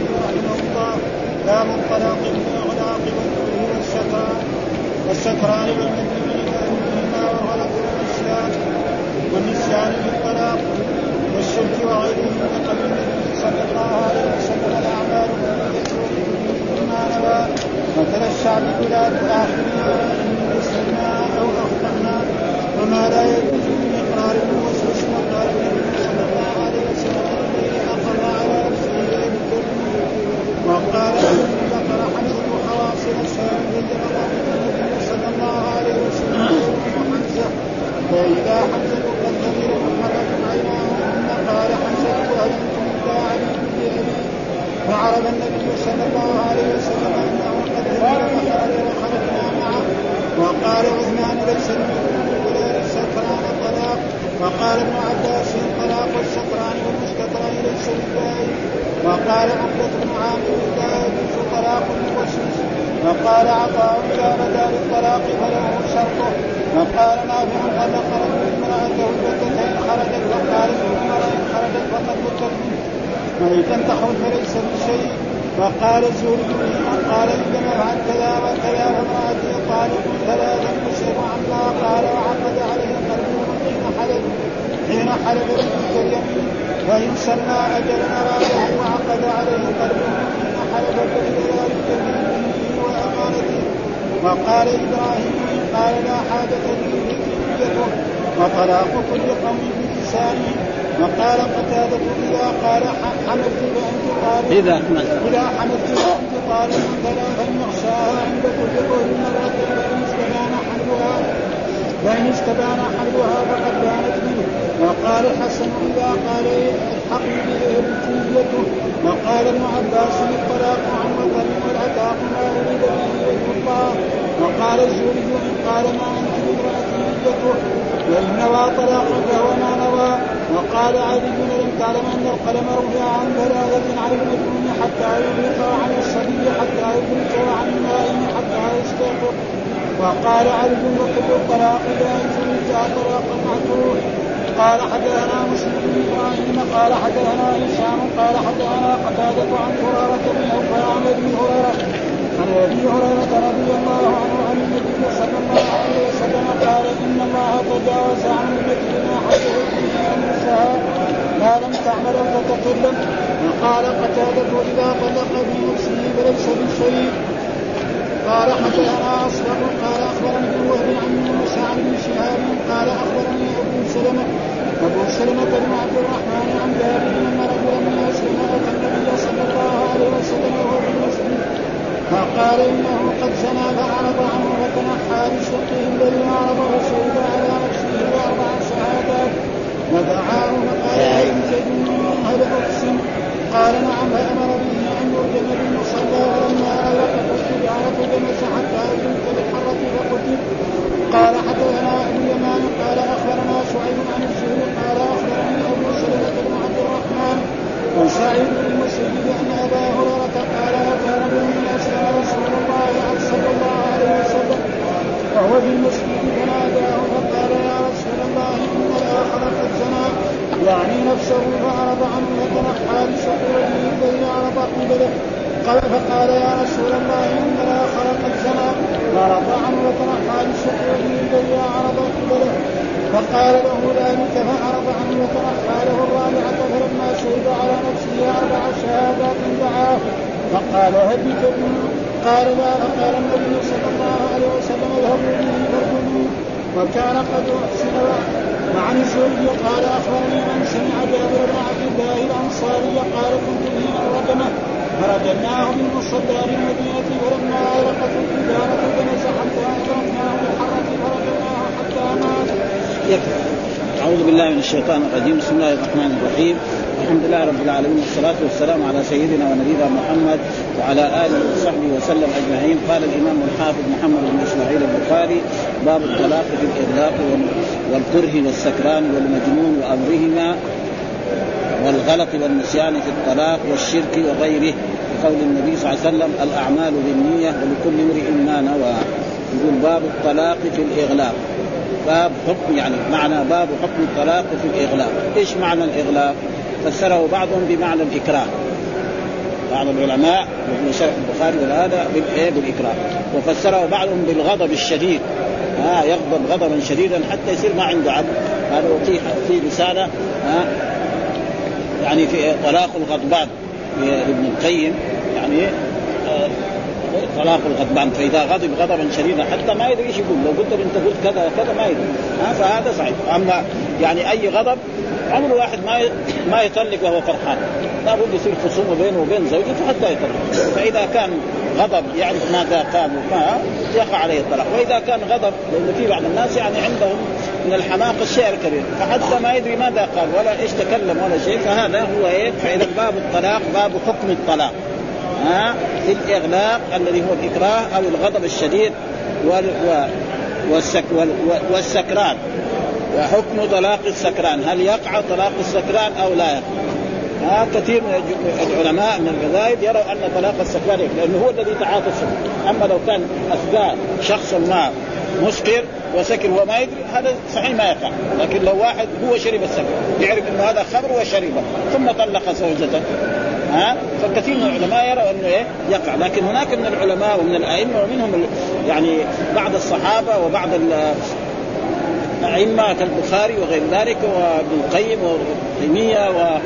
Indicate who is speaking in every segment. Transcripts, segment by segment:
Speaker 1: البخاري رحمه الله باب الطلاق بالاغلاق والكره والسكران والسكران والمجنون لأهلهما والغلط والنسيان والنسيان بالطلاق والشرك وغيره وقبل النبي صلى الله عليه وسلم الاعمال بما نوى مثل الشعب بلا تؤاخذنا ان اسلمنا أو اخطانا وما لا يجوز من اقرار ووسوس وقال النبي صلى الله عليه وسلم الذي اقر على نفسه وقال ذكر حمزه خواصر الشام ذكر النبي صلى الله عليه وسلم حمزه فاذا حمزه قد ذكر محمد عيناه ثم قال حمزه هل أنتم الا علي بن فعرف النبي صلى الله عليه وسلم انه قد ذكر وخرجنا معه وقال عثمان ليس السكران الطلاق. وقال ابن عباس الطلاق والسكران والمستكران ليس بالله وقال عقبة بن عامر لا يجوز طلاق الموسوس. وقال عطاء اذا بدا للطلاق فله شرطه. وقال نافع طلق رجل امرأته البتتين خرجت وقال عمر إن خرجت فقد بتت وإن لم تخرج فليس بشيء وقال الزهري قال ان لم افعل كذا وكذا فامرأتي طالق ثلاثا يشرف عما قال وعقد عليه قلبه حين حلف حين حلف بتلك اليمين وإن سمى اجلا أراده وعقد عليه قلبه حين حلف بين ذلك وأمانته. وقال إبراهيم قال لا حاجة لي في وطلاق كل قوم بلسانه وقال قتادة إذا قال حملت فأنت طالب
Speaker 2: إذا حملت
Speaker 1: إذا حملت فأنت طالب ثلاثا يغشاها عند كل طهر مرة فإن استبان حملها فإن استبان حملها فقد بانت منه. وقال الحسن إذا قال الحق به بكليته وقال ابن عباس الطلاق عن وطن والعتاق ما أريد به وجه الله وقال الزهري إن قال ما أنت بامرأة نيته وإن نوى طلاقا فهو ما نوى. وقال علي لم تعلم أن القلم رفع عن ثلاثة عن المجنون حتى يغلق عن الصبي حتى يغلق عن النائم حتى يستيقظ. وقال علي وكل الطلاق جائز اذا طلاق معتوه قال حدثنا مسلم بن إبراهيم قال حدثنا هشام قال حدثنا قتادة عن هريرة بن عن ابي هريرة عن أبي هريرة رضي الله عنه صلى الله عليه وسلم قال ان الله تجاوز عن التي ما حدثت به انفسها ما لم تعمل فتكلم وقال قتادة اذا طلق بنفسه فليس بشيء قال حدثنا اصبر قال اخبرني ابن وهب عن موسى عن شهاب قال أخبرني أبو سلمة أبو سلمة بن عبد الرحمن عن جابر ان رجلا من اسلم النبي صلى الله عليه وسلم وهو في فقال إنه قد زنى فعرض عنه وتنحى بشقه الذي عرضه شهد على نفسه باربع شهادات ودعاه فقال ان تجني هل اقسم قال نعم فأمر به أن يرجم بالمصلى فلما الق قلت جعلت جمس حتى اذنت بالحره فقتل. قال حدثنا أبو اليمان قال أخبرنا شعيب عن الزهري قال أخبرني أبو سلمة بن عبد الرحمن وسعيد بن المسيب أن أبا هريرة قال كان من اسلم رسول الله صلى الله عليه وسلم. وهو في المسجد فناداه فقال يا رسول الله إن الآخر قد زنى يعني نفسه فأعرض عنه وتنحى بشقوره الذي عرض قبله. قال فقال يا رسول الله إن الآخر قد زنى فاعرض عنه وتنحى بشقوره الذي عرض قبله. فقال له ذلك فعرض عنه وتنحى له الرابعة فلما شهد على نفسه أربع شهادات دعاه. فقال هل قال لا فقال النبي صلى الله عليه وسلم اذهبوا به فارجموه. وكان قد أحسن وعن الزهري قال أخبرني من سمع جابر بن عبد الله الأنصاري قال كنت به رجمة. فرجمناه بالمصلى بالمدينة فلما اغلقت الحجاره جلس حتى بالحرة فرجمناه حتى مات.
Speaker 2: يكفي. أعوذ بالله من الشيطان الرجيم. بسم الله الرحمن الرحيم. الحمد لله رب العالمين. والصلاة والسلام على سيدنا ونبينا محمد وعلى آله وصحبه وسلم أجمعين. قال الإمام الحافظ محمد بن إسماعيل البخاري باب الطلاق في الإغلاق والكره والسكران والمجنون وأمرهما والغلط والنسيان في الطلاق والشرك وغيره. بقول النبي صلى الله عليه وسلم الأعمال بالنية ولكل امرئ ما نوى. يقول باب الطلاق في الإغلاق. باب حكم يعني معنى باب حكم الطلاق في الإغلاق، إيش معنى الإغلاق؟ فسره بعضهم بمعنى الإكراه. بعض العلماء وابن شرح البخاري وهذا بالايه بالإكراه. وفسره بعضهم بالغضب الشديد. ها يغضب غضبا شديدا حتى يصير ما عنده عبد هذا وفي في رسالة ها يعني في طلاق الغضبان. لابن القيم يعني آه، طلاق الغضبان فإذا غضب غضبا شديدا حتى ما يدري إيش يقول. لو قلت أنت قلت كذا وكذا ما يدري. ها فهذا صحيح. أما يعني أي غضب عمر واحد ما ما يطلق وهو فرحان. لابد يصير خصومة بينه وبين زوجته حتى يطلق. فإذا كان غضب يعرف ماذا قال وما يقع عليه الطلاق. وإذا كان غضب لأن في بعض الناس يعني عندهم من الحماقه الشيء الكبير فحتى ما يدري ماذا قال ولا إيش تكلم ولا شيء فهذا هو إيه؟ فإذا باب الطلاق باب حكم الطلاق. ها؟ الاغلاق الذي هو الإكراه أو الغضب الشديد وال والسك والسكران. وحكم طلاق السكران. هل يقع طلاق السكران أو لا يقع؟ ها كثير من العلماء من المذاهب يروا أن طلاق السكران لأنه هو الذي تعاطى أما لو كان اسقى شخص ما مسكر وسكر وما يدري هذا صحيح ما يقع. لكن لو واحد هو شرب السكر يعرف إنه هذا خمر وشربه ثم طلق زوجته. ها؟ فكثير من العلماء يروا أنه إيه؟ يقع. لكن هناك من العلماء ومن الأئمة ومنهم يعني بعض الصحابة وبعض الأئمة كالبخاري وغير ذلك وابن القيم وتيمية و...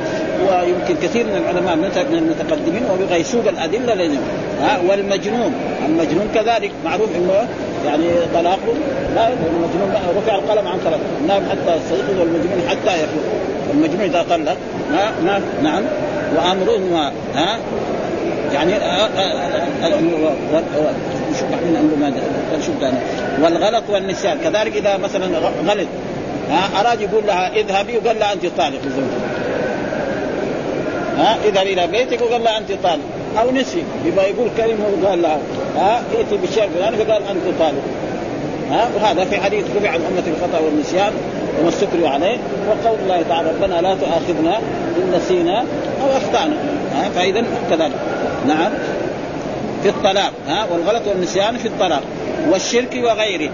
Speaker 2: ويمكن كثير من العلماء من المتقدمين وبغيسوق الأدلة لازم ها؟ والمجنون. المجنون كذلك معروف إنه يعني طلاقه لا المجنون رفع القلم عن ثلاث النائم حتى يستيقظ والمجنون حتى يفوق المجنون إذا طلق. ما ما نعم. وامره ها؟ يعني شو شو والغلط والنسيان. كذلك إذا مثلا غلط أراد يقول لها اذهبي وقال لها أنت طالق لزوجك. ها؟ اذهب إلى بيتك وقال لها أنت طالق. أو نسي. يبغى يقول كلمة وقال لها ها؟ ائتي بالشيء الفلاني فقال أنت طالق. ها؟ وهذا في حديث رفع عن أمة الخطأ والنسيان. وما استكروا عليه وقول الله تعالى ربنا لا تؤاخذنا إن نسينا أو أخطأنا. فإذا كذلك. نعم. في الطلاق ها والغلط والنسيان في الطلاق والشرك وغيره.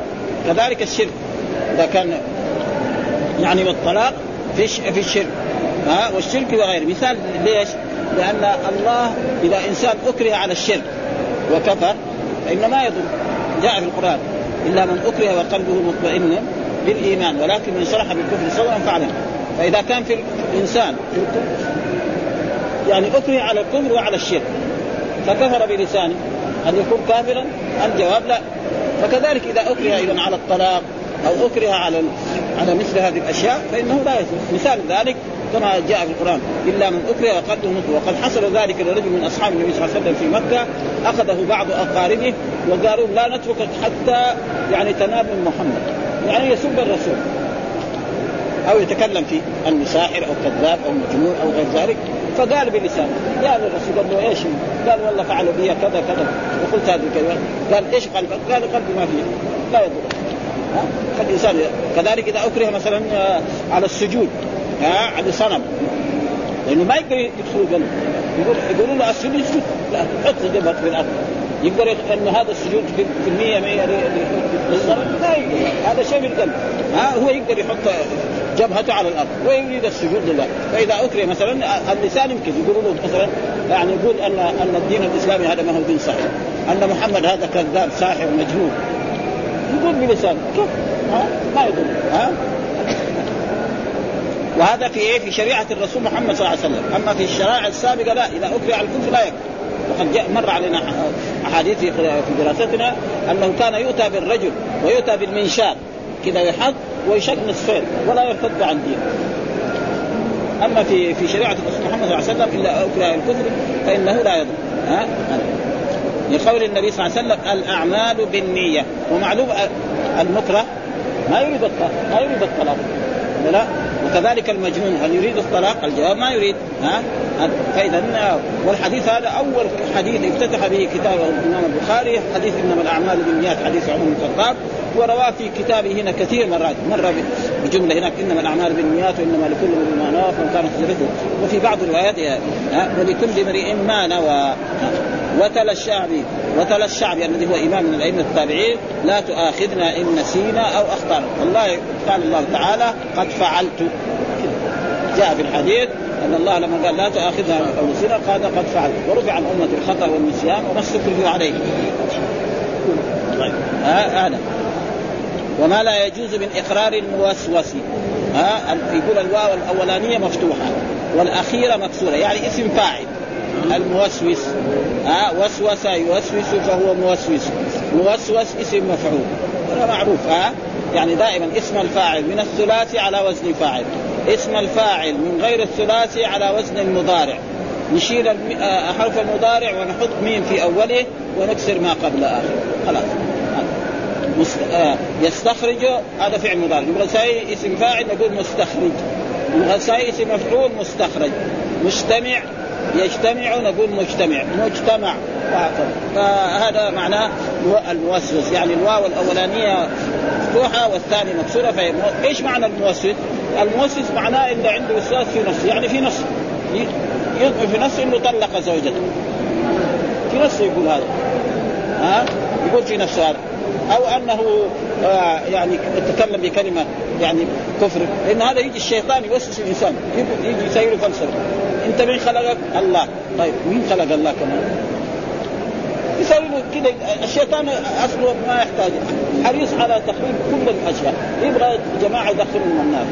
Speaker 2: كذلك الشرك. إذا كان يعني والطلاق في في الشرك ها والشرك وغيره. مثال ليش؟ لأن الله إذا إنسان أكره على الشرك وكفر فانه ما يضر. جاء في القرآن إلا من أكره وقلبه مطمئن بالإيمان ولكن من شرح بالكفر صدرا فعلا فإذا كان في الإنسان يعني أكره على الكفر وعلى الشرك فكفر بلسانه هل يكون كافرا؟ الجواب لا. فكذلك إذا أكره اذا على الطلاق أو أكره على على مثل هذه الأشياء فإنه لا يثبت مثال ذلك كما جاء في القرآن إلا من أكره وقلبه مطمئن وقد حصل ذلك لرجل من أصحاب النبي صلى الله عليه وسلم في مكة أخذه بعض أقاربه وقالوا لا نتركك حتى يعني تنال من محمد. يعني يسب الرسول. أو يتكلم في انه ساحر أو كذاب أو مجنون أو غير ذلك. فقال بلسانه قال الرسول قال له إيش؟ قال والله فعل بي كذا كذا. وقلت هذه الكلمة. قال إيش قلبك؟ قال قلبي ما فيه لا يضر. فالإنسان كذلك إذا أكره مثلا آه، على السجود ها على صنم لأنه ما يقدر يدخل قلبه يقول يقولوا له اسجد يسجد. لا حط جبهك في الأرض. يقدر إن هذا السجود في المية 100 للصنم لا يقدر هذا شيء في القلب ها هو يقدر يحط جبهته على الأرض ويريد السجود لله فإذا أكره مثلا اللسان يمكن يقولوا مثلا يعني يقول ان أن الدين الإسلامي هذا ما هو دين صحيح أن محمد هذا كذاب ساحر مجنون يقول بلسانه كيف؟ ها ما يقول ها وهذا في إيه؟ في شريعة الرسول محمد صلى الله عليه وسلم، أما في الشرائع السابقة لا، إذا أكره على الكفر لا يكفر. وقد جاء مر علينا أحاديث في دراستنا أنه كان يؤتى بالرجل ويؤتى بالمنشار كذا يحط ويشق نصفين ولا يرتد عن دينه. أما في في شريعة الرسول محمد صلى الله عليه وسلم إلا أكره الكفر فإنه لا يضر. ها؟ لقول النبي صلى الله عليه وسلم الأعمال بالنية ومعلوم المكره ما يريد الطلاق ما يريد الطلاق. لا؟ وكذلك المجنون هل يريد الطلاق؟ الجواب ما يريد ها؟ فإذا والحديث هذا أول حديث افتتح به كتاب الإمام البخاري حديث إنما الأعمال بالنيات حديث عمر بن الخطاب ورواه في كتابه هنا كثير مرات مره بجملة هناك إنما الأعمال بالنيات وإنما لكل امرئ ما نوى فمن كانت وفي بعض الروايات ولكل امرئ ما نوى. وتلا الشعبي وتلا الشعبي الذي هو إمام من الأئمة التابعين لا تؤاخذنا إن نسينا أو أخطأنا. والله قال الله تعالى قد فعلت. جاء في الحديث أن الله لما قال لا تؤاخذها أو نسينا قال قد فعل ورفع عن أمة الخطأ والنسيان وما استكرهوا عليه. طيب هذا آه وما لا يجوز من إقرار الموسوس ها يقول الواو الأولانية مفتوحة والأخيرة مكسورة يعني اسم فاعل. الموسوس. ها وسوس يوسوس فهو موسوس. موسوس اسم مفعول. هذا معروف ها؟ يعني دائما اسم الفاعل من الثلاثي على وزن فاعل اسم الفاعل من غير الثلاثي على وزن المضارع. نشيل آه، حرف المضارع ونحط ميم في أوله ونكسر ما قبل اخره خلاص. آه، يستخرج هذا فعل مضارع. يبغى اسم فاعل نقول مستخرج. يبغى اسم مفعول مستخرج. مجتمع يجتمع نقول مجتمع مجتمع. فهذا معناه الموسوس. يعني الواو الأولانية مفتوحة والثانية مكسورة فهي إيش معنى الموسوس؟ الموسوس معناه انه عنده وسواس في نفسه يعني في نفسه يدخل في نفسه إنه طلق زوجته. في نفسه يقول هذا. ها؟ يقول في نفسه هذا. أو أنه آه يعني يتكلم بكلمة يعني كفر. لأن هذا يجي الشيطان يوسوس الإنسان. يجي يسير فلسفه انت مين خلقك؟ الله. طيب مين خلق الله كمان؟ يسوي له كذا الشيطان أصله ما يحتاج. حريص على تخريب كل الأشياء. يبغى جماعة يدخلهم النار.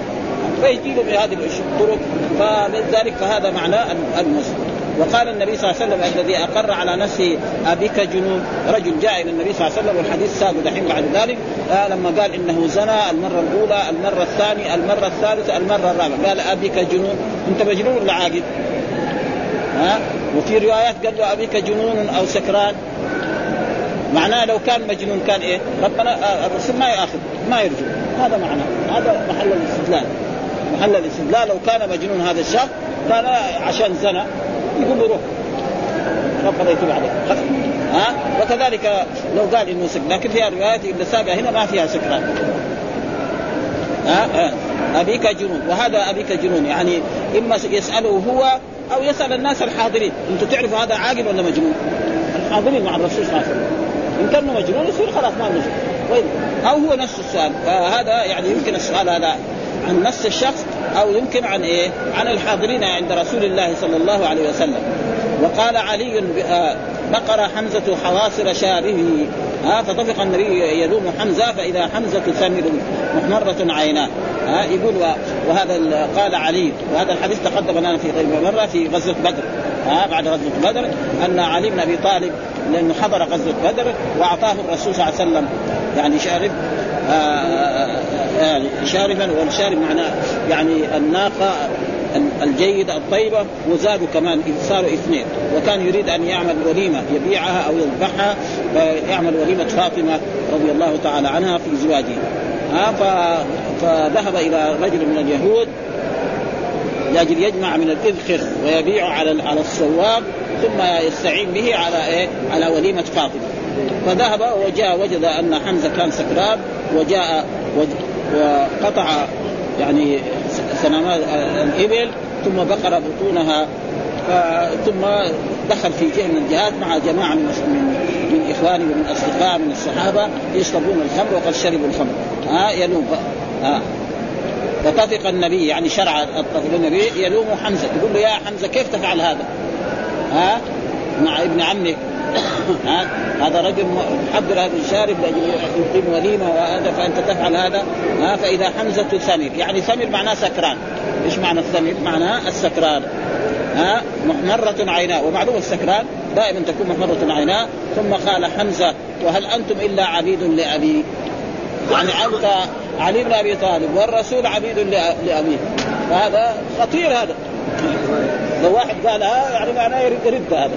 Speaker 2: فيجي له بهذه الطرق. فلذلك فهذا معناه المسلم. وقال النبي صلى الله عليه وسلم الذي أقر على نفسه أبيك جنون رجل جاء إلى النبي صلى الله عليه وسلم والحديث ساق دحين بعد ذلك آه لما قال إنه زنى المرة الأولى المرة الثانية المرة الثالثة المرة الرابعة قال أبيك جنون أنت مجنون ولا عاقل؟ ها وفي روايات قال له أبيك جنون أو سكران معناه لو كان مجنون كان إيه؟ ربنا آه الرسول ما ياخذ ما يرجو هذا معناه هذا محل الاستدلال محل الاستدلال لو كان مجنون هذا الشخص كان عشان زنى يقول له روح. يتوب عليك ها؟ وكذلك لو قال إنه سكر لكن فيها روايات اللي سابقه هنا ما فيها سكران. ها, ها أبيك جنون. وهذا أبيك جنون. يعني إما يسأله هو أو يسأل الناس الحاضرين. أنتم تعرفوا هذا عاقل ولا مجنون؟ الحاضرين مع الرسول صلى الله عليه وسلم. إن كان مجنون يصير خلاص ما مجنون. أو هو نفس السؤال. فهذا يعني يمكن السؤال هذا عن نفس الشخص أو يمكن عن إيه؟ عن الحاضرين عند رسول الله صلى الله عليه وسلم. وقال علي بقر حمزة حواصر شاره ها فطفق النبي يلوم حمزة فإذا حمزة ثمر محمرة عيناه. ها يقول وهذا قال علي. وهذا الحديث تقدم لنا في غير مرة في غزوة بدر. ها بعد غزوة بدر أن علي بن أبي طالب لأنه حضر غزوة بدر وأعطاه الرسول صلى الله عليه وسلم. يعني شارب. آه يعني شاربا والشارب معناه يعني الناقة الجيدة الطيبة وزادوا كمان صاروا اثنين وكان يريد أن يعمل وليمة يبيعها أو يذبحها فيعمل وليمة فاطمة رضي الله تعالى عنها في زواجه ها فذهب إلى رجل من اليهود لاجل يجمع من الاذخر ويبيع على على السواق ثم يستعين به على إيه؟ على وليمة فاطمة. فذهب وجاء وجد أن حمزة كان سكران وجاء وقطع يعني سنامات الإبل ثم بقر بطونها ثم دخل في جهه من الجهات مع جماعة من من إخوانه ومن اصدقاء من الصحابة يشربون الخمر وقد شربوا الخمر. ها يلوم ها. فطفق النبي يعني شرع النبي يلوم حمزة. يقول له يا حمزة كيف تفعل هذا؟ ها؟ مع ابن عمك. هذا رجل محضر هذا الشارف لاجل يقيم وليمة وهذا فأنت تفعل هذا ها؟ فإذا حمزة ثمل يعني ثمل معناه سكران. إيش معنى الثمل؟ معناه السكران. ها؟ محمرة عيناه. ومعلوم السكران دائما تكون محمرة عيناه. ثم قال حمزة وهل أنتم إلا عبيد لأبي؟ يعني أنت علي بن أبي طالب والرسول عبيد لأبيه. فهذا خطير هذا. لو واحد قالها يعني معناه يرد هذا.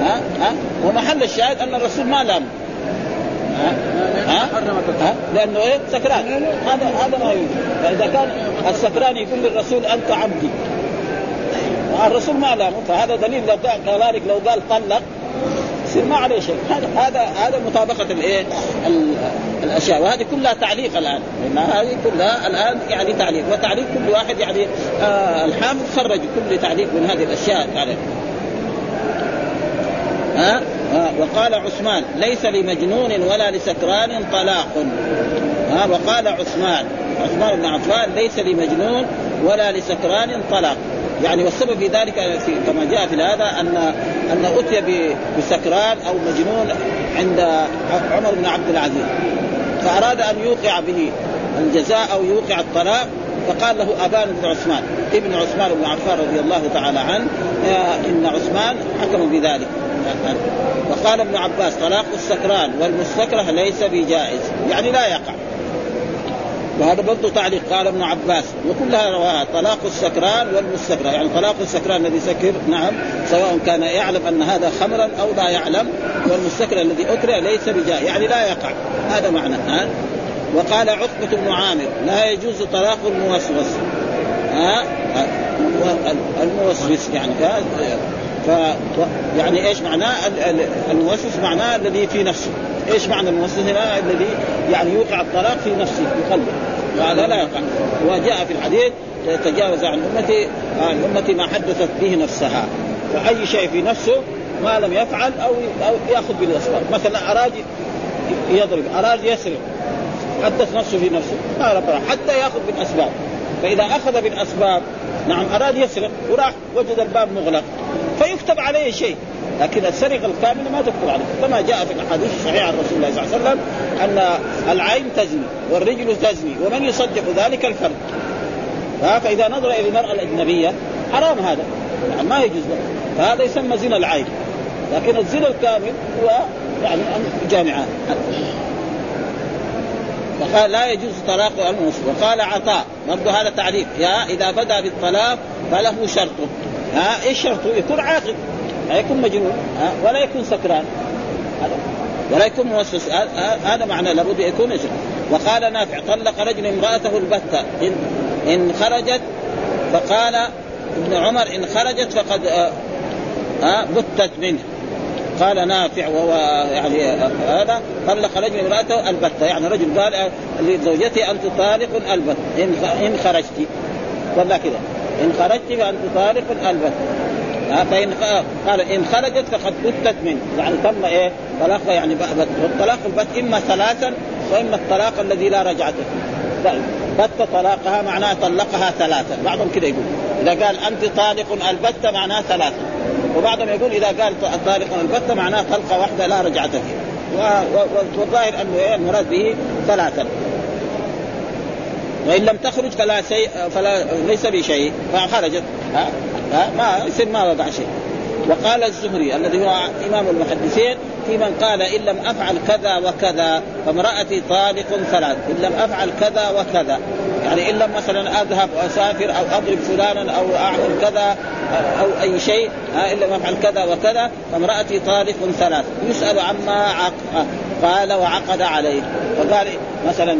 Speaker 2: ها؟ ها؟ ومحل الشاهد أن الرسول ما لام. ها؟ ها؟ لأنه إيه؟ سكران. هذا هذا ما يوجد فإذا كان السكران يقول للرسول أنت عبدي. الرسول ما لامه فهذا دليل لو كذلك لو قال طلق يصير ما عليه شيء. هذا هذا هذا مطابقة الايه الأشياء. وهذه كلها تعليق الآن. لأن هذه كلها الآن يعني تعليق. وتعليق كل واحد يعني آه الحافظ خرج كل تعليق من هذه الأشياء. تعليق. ها؟ آه وقال عثمان ليس لمجنون ولا لسكران طلاق. ها؟ وقال عثمان عثمان بن عفان ليس لمجنون ولا لسكران طلاق. يعني والسبب في ذلك في كما جاء في هذا ان أن أتي بسكران أو مجنون عند عمر بن عبد العزيز. فأراد أن يوقع به الجزاء أو يوقع الطلاق فقال له أبان بن عثمان ابن عثمان بن عفان رضي الله تعالى عنه إن عثمان حكم بذلك وقال ابن عباس طلاق السكران والمستكره ليس بجائز. يعني لا يقع. وهذا برضه تعليق قال ابن عباس. وكلها رواها طلاق السكران والمستكره يعني طلاق السكران الذي سكر نعم سواء كان يعلم أن هذا خمرا أو لا يعلم والمستكره الذي أكره ليس بجائز. يعني لا يقع. هذا معنى. ها؟ وقال عقبة بن عامر لا يجوز طلاق الموسوس. ها؟ الموسوس يعني ف يعني إيش معناه؟ الموسوس معناه الذي في نفسه. إيش معنى الموسوس هنا الذي يعني يوقع الطلاق في نفسه في قلبه. وهذا لا يقع. وجاء في الحديث تجاوز عن أمتي عن أمتي ما حدثت به نفسها. فأي شيء في نفسه ما لم يفعل أو أو يأخذ بالاسباب مثلا اراد يضرب اراد يسرق. حدث نفسه في نفسه ما ربنا حتى يأخذ بالأسباب. فإذا أخذ بالأسباب نعم اراد يسرق وراح وجد الباب مغلق. فيكتب عليه شيء. لكن السرقة الكاملة ما تكتب عليه كما جاء في الأحاديث الصحيحة عن رسول الله صلى الله عليه وسلم أن العين تزني والرجل تزني ومن يصدق ذلك الفرد. فإذا نظر إلى المرأة الأجنبية حرام هذا. يعني ما يجوز له. فهذا يسمى زنا العين. لكن الزنا الكامل هو يعني جامعات فقال لا يجوز طلاق المسلم. وقال عطاء. برضه هذا تعريف يا إذا بدا بالطلاق فله شرط. ها إيش شرطه؟ يكون عاقل. لا يكون مجنون ولا يكون سكران. ولا يكون موسوس. هذا معنى لابد يكون يجب. وقال نافع طلق رجل امرأته البتة. إن, إن خرجت فقال ابن عمر إن خرجت فقد آه بتت منه. قال نافع وهو يعني هذا طلق رجل امرأته البتة. يعني رجل قال لزوجته انت طالق البت إن إن خرجت. ولا كذا. إن خرجت فانت طالق البت فإن قال إن خرجت فقد بتت منه يعني تم إيه؟ طلاقها يعني بت والطلاق البت إما ثلاثا وإما الطلاق الذي لا رجعة فيه. بت طلاقها معناه طلقها ثلاثا. بعضهم كذا يقول إذا قال أنت طالق البت معناه ثلاثا. وبعضهم يقول إذا قال طالق البتة معناه طلقة واحدة لا رجعه فيها والظاهر أنه إيه؟ المراد به ثلاثة وإن لم تخرج فلا شيء فلا ليس بشيء. فخرجت. ها؟ ها؟ ما يصير ما وقع شيء. وقال الزهري الذي هو إمام المحدثين في من قال إن لم أفعل كذا وكذا فامرأتي طالق ثلاث. إن لم أفعل كذا وكذا. يعني إن لم مثلا أذهب وأسافر أو أضرب فلانا أو أعمل كذا أو أي شيء إن لم أفعل كذا وكذا فامرأتي طالق ثلاث. يسأل عما عق... قال وعقد عليه. وقال مثلا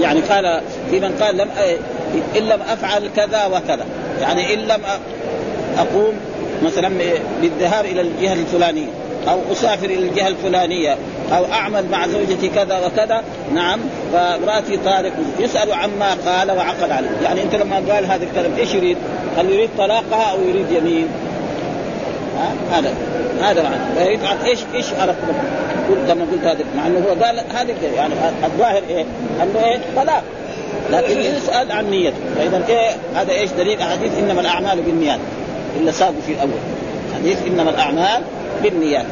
Speaker 2: يعني قال في من قال لم إن لم أفعل كذا وكذا يعني إن لم أقوم مثلا بالذهاب إلى الجهة الفلانية أو أسافر إلى الجهة الفلانية أو أعمل مع زوجتي كذا وكذا نعم فأمراتي طارق يسأل عما قال وعقد عليه يعني أنت لما قال هذا الكلام إيش يريد؟ هل يريد طلاقها أو يريد يمين؟ هذا هذا معنى يفعل إيش إيش أردت قلت لما قلت هذا مع إنه هو قال هذا يعني الظاهر إيه؟ أنه إيه؟ طلاق لكن يسال عن نيته فإذا إيه هذا إيش؟ دليل أحاديث إنما الأعمال بالنيات. إلا ساقوا في الأول. حديث إنما الأعمال بالنيات.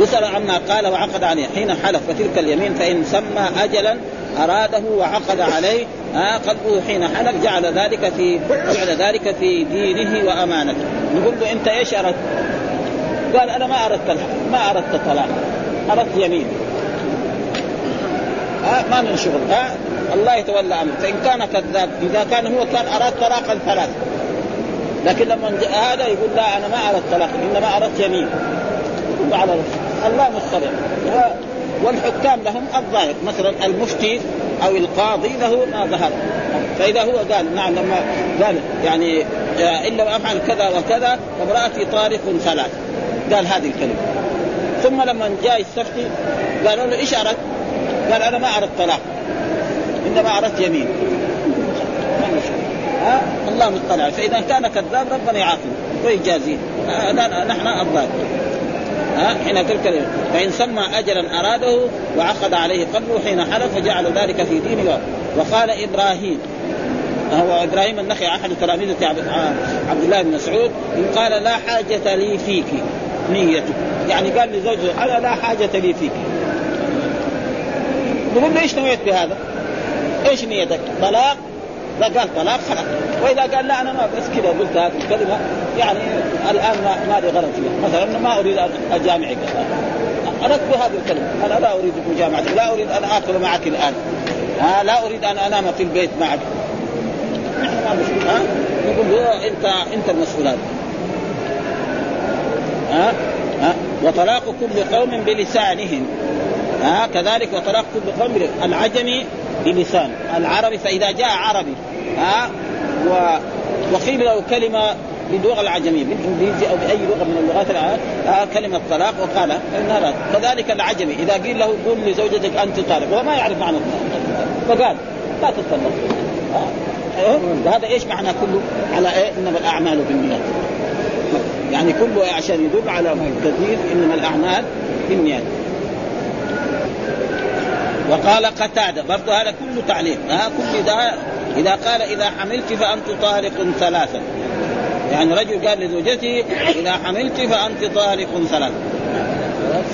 Speaker 2: يسأل عما قال وعقد عليه. حين حلف فتلك اليمين فإن سمى أجلا أراده وعقد عليه آه قلبه حين حلف جعل ذلك في جعل ذلك في دينه وأمانته. نقول له أنت إيش أردت؟ قال أنا ما أردت ما أردت الطلاق أردت يمين. آه ما من شغل آه الله يتولى أمره. فإن كان كذاب إذا كان هو كان أراد طلاقا ثلاث لكن لما هذا يقول لا أنا ما أردت طلاق إنما أردت يمين. على الله مطلع والحكام لهم الظاهر مثلا المفتي أو القاضي له ما ظهر. فإذا هو قال نعم لما قال يعني إن لم أفعل كذا وكذا فامرأتي طارق ثلاث. قال هذه الكلمة. ثم لما جاء يستفتي قالوا له إيش أردت؟ قال أنا ما اردت طلاق. إنما اردت يمين. ها؟ الله مطلع. فإذا كان كذاب ربنا يعاقبه ويجازيه نحن الظاهر ها؟ حين تلك فإن سمى اجلا أراده وعقد عليه قبله حين حلف فجعل ذلك في دينه وقال إبراهيم. هو إبراهيم النخعي أحد تلاميذه عبد الله بن مسعود. قال لا حاجة لي فيك. نيتك. يعني قال لزوجته أنا لا حاجة لي فيك. نقول له إيش نويت بهذا؟ إيش نيتك؟ طلاق؟ لا قال طلاق خلاص. وإذا قال لا أنا ما بس كذا قلت هذه الكلمة يعني الآن ما لي غرض فيها. مثلا ما أريد ان اجامعك أردت بهذه الكلمة. أنا لا أريد مجامعتك لا أريد أن آكل معك الآن. ها؟ لا أريد أن أنام في البيت معك. نحن ما ها؟ نقول انت أنت المسؤول هذا. ها؟ ها؟ وطلاق كل قوم بلسانهم. ها كذلك وطلاق كل قوم العجمي بلسان. العربي فإذا جاء عربي ها و وقيل له كلمة باللغة العجمية بالانجليزي أو بأي لغة من اللغات آه كلمة طلاق وقال ان هذا كذلك العجمي إذا قيل له قل لزوجتك أنت طالق وهو ما يعرف معنى فقال لا تطلق آه. هذا إيش معنى كله؟ على إيه؟ إنما الأعمال بالنيات. يعني كله عشان يدل على كثير إنما الأعمال بالنيات. وقال قتادة. برضه هذا كله تعليق. ها كل ده إذا قال إذا حملت فأنت طارق ثلاثة. يعني رجل قال لزوجته إذا حملت فأنت طارق ثلاثة.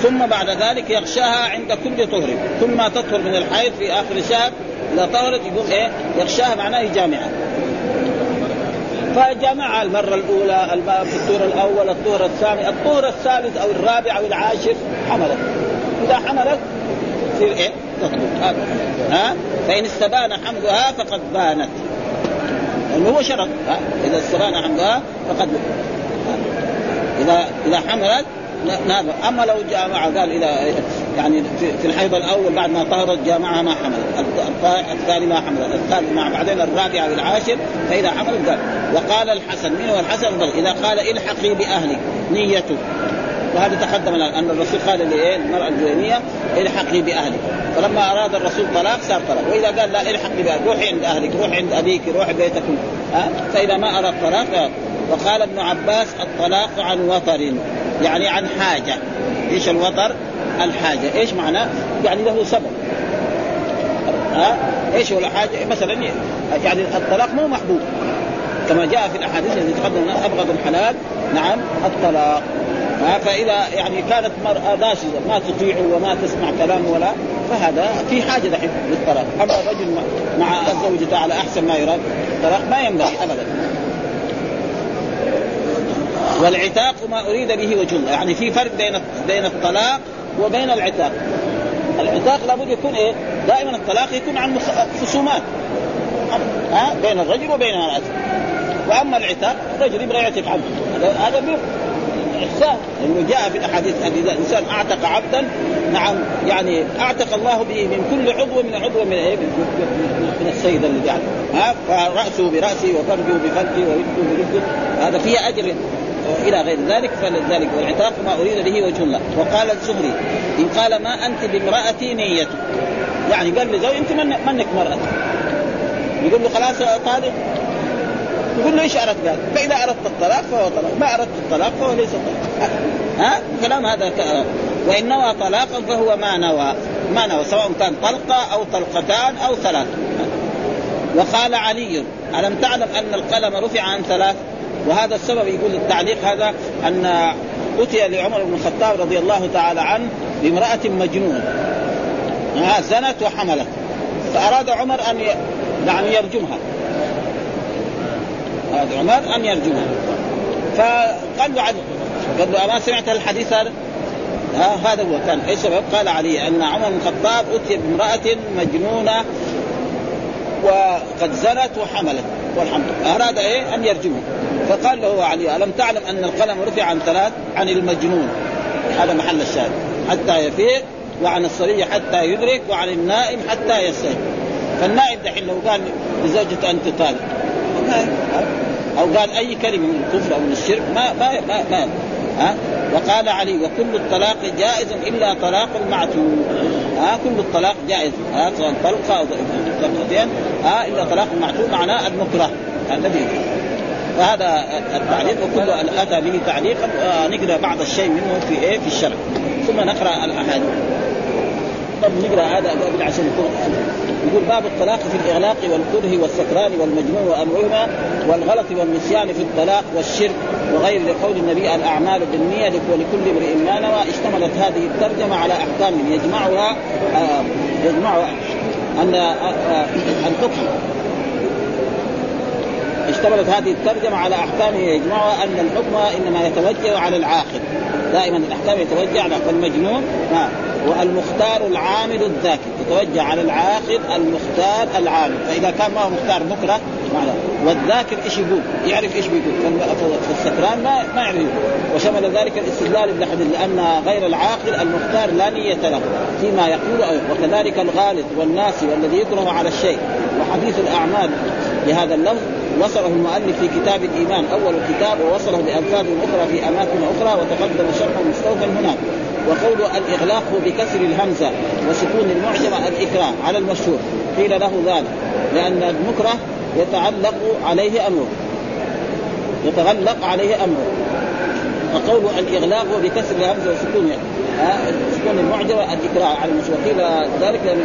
Speaker 2: ثم بعد ذلك يغشاها عند كل طهر. كل ما تطهر من الحيض في آخر الشهر إذا طهرت يقول إيه؟ يغشاها معناه يجامعها فجمعها المرة الأولى في الطهر الأول الطهر الثاني الطهر الثالث أو الرابع أو العاشر حملت. إذا حملت تصير إيه؟ تطلق ها؟ فإن استبان حملها فقد بانت. لأنه هو شرط ها؟ إذا استبان حملها فقد إذا إذا حملت نابع أما لو جامع قال إذا يعني في الحيض الأول بعد ما طهرت جامعها ما حملت. الثاني ما حملت. الثالث مع بعدين الرابع والعاشر فإذا حملت قال. وقال الحسن من هو الحسن؟ إذا قال الحقي بأهلك نيته وهذا تقدم أن الرسول قال للمرأة الجوينيه الحقي بأهلك. فلما أراد الرسول طلاق صار طلاق. وإذا قال لا الحقي بأهلك روحي عند أهلك روحي عند أبيك روحي بيتكم. ها؟ فإذا ما أراد طلاق وقال ابن عباس الطلاق عن وطر يعني عن حاجة. إيش الوطر؟ الحاجة. إيش معناه؟ يعني له سبب. ها؟ إيش هو الحاجة؟ مثلا يعني الطلاق مو محبوب. كما جاء في الأحاديث التي تقدم أبغض الحلال نعم الطلاق. فإذا يعني كانت مرأة ناشزة ما تطيع وما تسمع كلامه ولا فهذا في حاجة دحين للطلاق. أما الرجل مع زوجته على أحسن ما يراد الطلاق ما ينبغي أبدا. والعتاق ما أريد به وجه الله. يعني في فرق بين بين الطلاق وبين العتاق. العتاق لابد يكون إيه؟ دائما الطلاق يكون عن خصومات. ها؟ بين الرجل وبين المرأة. وأما العتاق الرجل يبغى يعتق عنه. هذا احسان لأنه جاء في الأحاديث ان اذا الإنسان أعتق عبدا نعم يعني أعتق الله به من كل عضو من عضو من إيه؟ من السيد الذي يعني ها؟ فراسه براسه وفرجه بفرجه ورجله برجله هذا فيه أجر إلى غير ذلك فلذلك والعتاق ما أريد به وجه الله. وقال الزهري إن قال ما أنت بامرأتي نيتك يعني قال لزوج أنت منك مرأة؟ يقول له خلاص طالب يقول له إيش أردت قال؟ فإذا أردت الطلاق فهو طلاق ما أردت الطلاق فهو ليس طلاق. ها؟ كلام هذا ك... وإن نوى طلاقا فهو ما نوى ما نوى سواء كان طلقة أو طلقتان أو ثلاث. وقال علي ألم تعلم أن القلم رفع عن ثلاث؟ وهذا السبب يقول التعليق هذا أن أتي لعمر بن الخطاب رضي الله تعالى عنه بامرأة مجنونه زنت وحملت. فأراد عمر أن يعني يرجمها. هذا عمر ان يرجمها فقال له علي قال له أما سمعت الحديث هذا؟ ها هذا هو. كان إيش سبب؟ قال علي أن عمر بن الخطاب أتي بامرأة مجنونة وقد زنت وحملت والحمد أراد إيه؟ أن يرجمه فقال له علي ألم تعلم أن القلم رفع عن ثلاث؟ عن المجنون. هذا محل الشاهد. حتى يفيق وعن الصبي حتى يدرك وعن النائم حتى يستيقظ فالنائم دحين لو قال لزوجته أنت طالق. أو قال أي كلمة من الكفر أو من الشرك ما ما ما, ما ها؟ وقال علي وكل الطلاق جائز إلا طلاق المعتوب ها؟ كل الطلاق جائز ها؟ سواء طلقة أو طلقتين ها؟ إلا طلاق المعتوب معناه المكره الذي فهذا التعليق وكل اتى به تعليقا نقرا بعض الشيء منه في إيه؟ في الشرع ثم نقرأ الأحاديث. طب نقرأ هذا قبل عشان يكون يقول باب الطلاق في الإغلاق والكره والسكران والمجنون وأمرهما والغلط والنسيان في الطلاق والشرك وغير لقول النبي الأعمال بالنية ولكل امرئ ما نوى. اشتملت هذه الترجمة على أحكام يجمعها آه يجمعها أن آه آه الحكم. اشتملت هذه الترجمة على أحكام يجمعها أن الحكم إنما يتوجه على العاقل. دائما الأحكام يتوجه على المجنون والمختار العامل الذاكر. يتوجه على العاقل المختار العامل. فإذا كان ما هو مختار بكرة معنى والذاكر إيش يقول؟ يعرف إيش بيقول. فالسكران ما ما يعرف وشمل ذلك الاستدلال بالحديث لأن غير العاقل المختار لا نية له فيما يقول وكذلك الغالط والناسي والذي يكره على الشيء. وحديث الأعمال بهذا اللفظ وصله المؤلف في كتاب الإيمان. أول الكتاب ووصله بألفاظ أخرى في أماكن أخرى وتقدم شرحه مستوفى هناك وقول الإغلاق بكسر الهمزة وسكون المعجمه الاكراه على المشهور. قيل له ذلك لأن المكره يتعلق عليه أمره. يتغلق عليه أمره. وقول الإغلاق بكسر الهمزة وسكون يعني سكون المعجمه الاكراه على المشهور. قيل ذلك